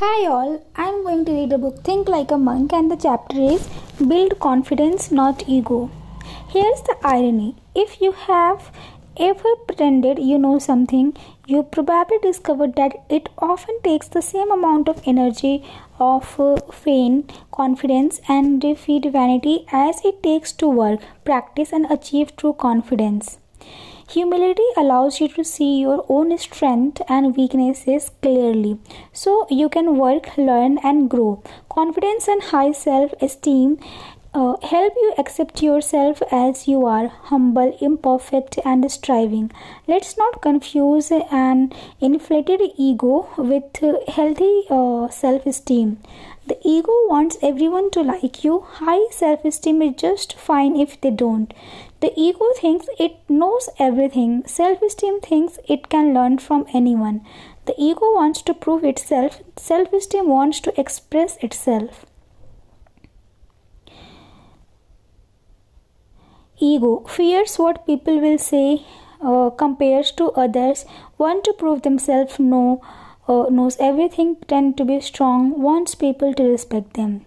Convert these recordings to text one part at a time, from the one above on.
Hi all, I am going to read a book Think Like a Monk and the chapter is Build Confidence Not Ego. Here's the irony. If you have ever pretended you know something, you probably discovered that it often takes the same amount of energy of uh, feign confidence and defeat vanity as it takes to work, practice and achieve true confidence. Humility allows you to see your own strength and weaknesses clearly so you can work, learn, and grow. Confidence and high self esteem uh, help you accept yourself as you are humble, imperfect, and striving. Let's not confuse an inflated ego with healthy uh, self esteem. The ego wants everyone to like you. High self esteem is just fine if they don't. The ego thinks it knows everything. Self esteem thinks it can learn from anyone. The ego wants to prove itself. Self esteem wants to express itself. Ego fears what people will say, uh, compares to others, want to prove themselves, know, knows everything, tend to be strong, wants people to respect them.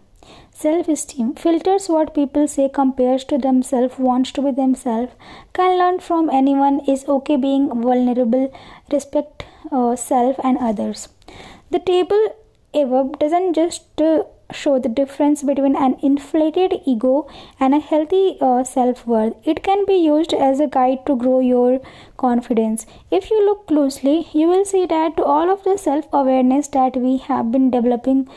Self esteem filters what people say, compares to themselves, wants to be themselves, can learn from anyone, is okay being vulnerable, respect uh, self and others. The table above doesn't just uh, show the difference between an inflated ego and a healthy uh, self worth. It can be used as a guide to grow your confidence. If you look closely, you will see that all of the self awareness that we have been developing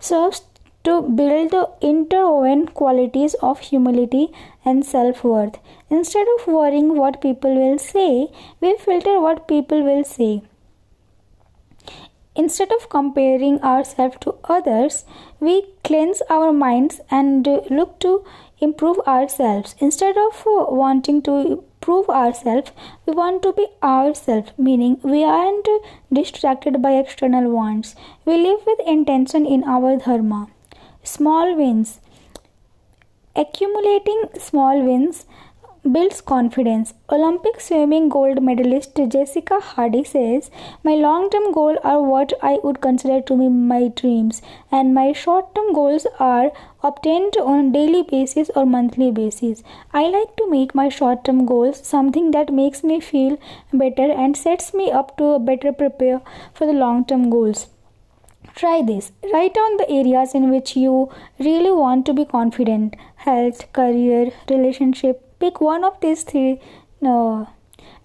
serves to build the interwoven qualities of humility and self worth. Instead of worrying what people will say, we filter what people will say. Instead of comparing ourselves to others, we cleanse our minds and look to improve ourselves. Instead of wanting to prove ourselves, we want to be ourselves, meaning we aren't distracted by external wants. We live with intention in our dharma. Small wins. Accumulating small wins builds confidence. Olympic swimming gold medalist Jessica Hardy says, My long term goals are what I would consider to be my dreams, and my short term goals are obtained on a daily basis or monthly basis. I like to make my short term goals something that makes me feel better and sets me up to better prepare for the long term goals. Try this. Write down the areas in which you really want to be confident health, career, relationship, pick one of these three uh,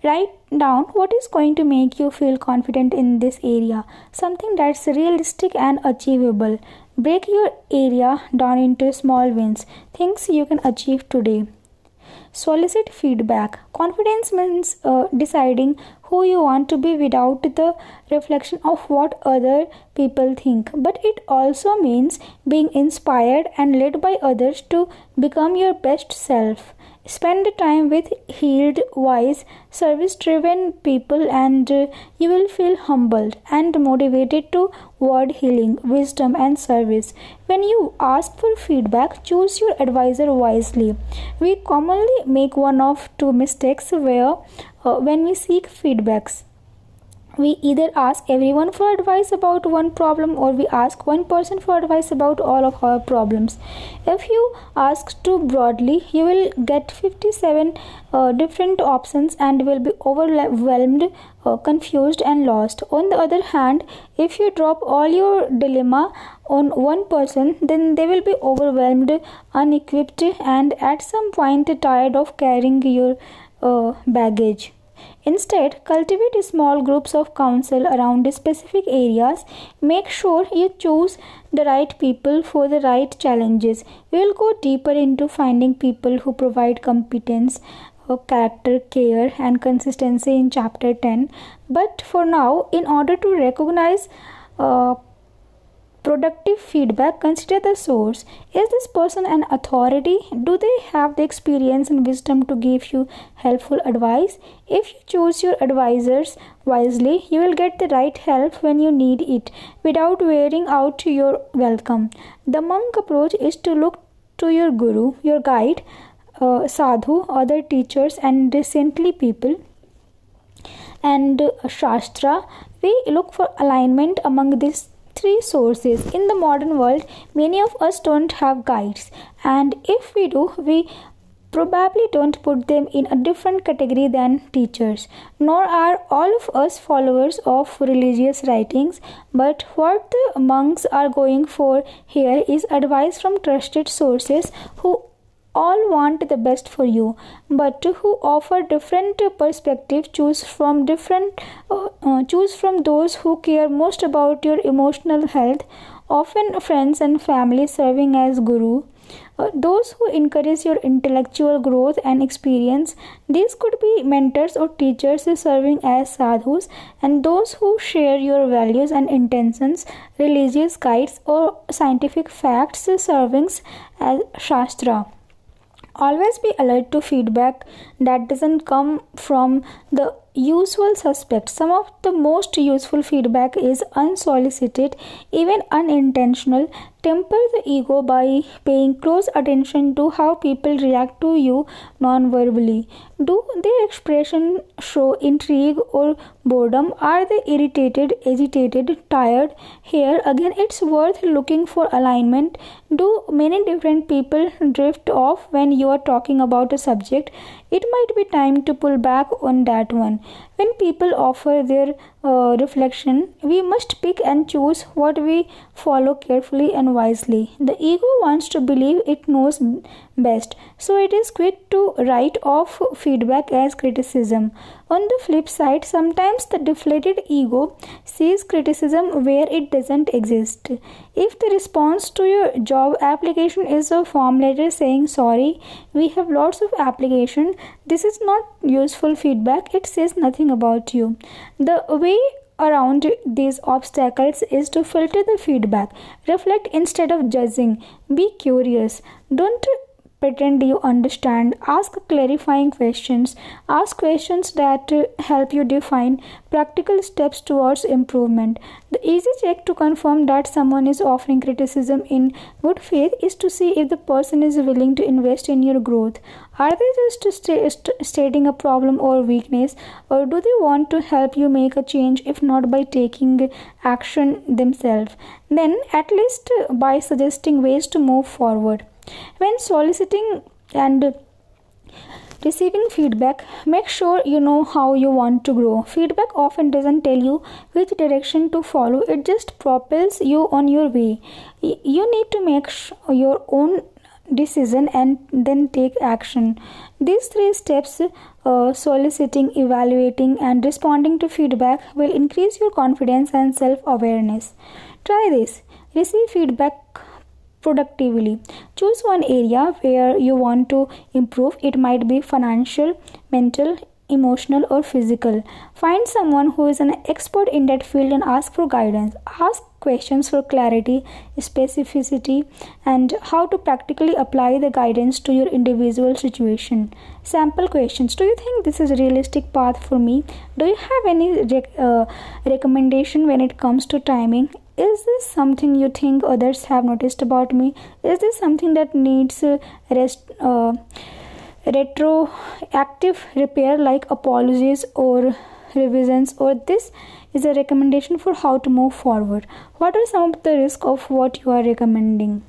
write down what is going to make you feel confident in this area. Something that's realistic and achievable. Break your area down into small wins things you can achieve today. Solicit feedback. Confidence means uh, deciding who you want to be without the reflection of what other people think. But it also means being inspired and led by others to become your best self Spend time with healed, wise, service driven people, and uh, you will feel humbled and motivated to word healing, wisdom, and service. When you ask for feedback, choose your advisor wisely. We commonly make one of two mistakes where uh, when we seek feedbacks we either ask everyone for advice about one problem or we ask one person for advice about all of our problems. If you ask too broadly you will get 57 uh, different options and will be overwhelmed uh, confused and lost. On the other hand if you drop all your dilemma on one person then they will be overwhelmed unequipped and at some point tired of carrying your uh, baggage Instead, cultivate small groups of counsel around specific areas. Make sure you choose the right people for the right challenges. We will go deeper into finding people who provide competence, uh, character, care, and consistency in chapter 10. But for now, in order to recognize uh, productive feedback, consider the source. Is this person an authority? Do they have the experience and wisdom to give you helpful advice? If you choose your advisors wisely, you will get the right help when you need it without wearing out your welcome. The monk approach is to look to your guru, your guide, uh, sadhu, other teachers, and saintly people and shastra. We look for alignment among these three sources. In the modern world, many of us don't have guides, and if we do, we probably don't put them in a different category than teachers. Nor are all of us followers of religious writings, but what the monks are going for here is advice from trusted sources who all want the best for you but who offer different perspective choose from different uh, uh, choose from those who care most about your emotional health. Often friends and family serving as guru uh, those who encourage your intellectual growth and experience. These could be mentors or teachers serving as sadhus and those who share your values and intentions religious guides or scientific facts serving as shastra always be alert to feedback that doesn't come from the usual suspects. Some of the most useful feedback is unsolicited, even unintentional. Temper the ego by paying close attention to how people react to you non-verbally. Do their expression show intrigue or boredom? Are they irritated, agitated, tired? Here again, it's worth looking for alignment. Do many different people drift off when you are talking about a subject? It might be time to pull back on that one. When people offer their reflection, we must pick and choose what we follow carefully and wisely. The ego wants to believe it knows best, so it is quick to write off feedback as criticism. On the flip side, sometimes the deflated ego sees criticism where it doesn't exist. If the response to your job application is a form letter saying sorry, we have lots of application, this is not useful feedback, it says nothing about you. The way around these obstacles is to filter the feedback, reflect instead of judging, be curious, don't pretend you understand. Ask clarifying questions. Ask questions that help you define practical steps towards improvement. The easy check to confirm that someone is offering criticism in good faith is to see if the person is willing to invest in your growth are they just st- stating a problem or weakness? Or do they want to help you make a change if not by taking action themselves? Then at least by suggesting ways to move forward. When soliciting and receiving feedback make sure you know how you want to grow. Feedback often doesn't tell you which direction to follow. It just propels you on your way. You need to make your own decision and then take action these three steps uh, soliciting evaluating and responding to feedback will increase your confidence and self awareness try this receive feedback productively. Choose one area where you want to improve. It might be financial, mental, emotional, or physical. Find someone who is an expert in that field and ask for guidance. Ask questions for clarity, specificity, and how to practically apply the guidance to your individual situation. Sample questions Do you think this is a realistic path for me? Do you have any rec- uh, recommendation when it comes to timing? is this something you think others have noticed about me is this something that needs uh, rest uh, retroactive repair like apologies or revisions or this is a recommendation for how to move forward. What are some of the risks of what you are recommending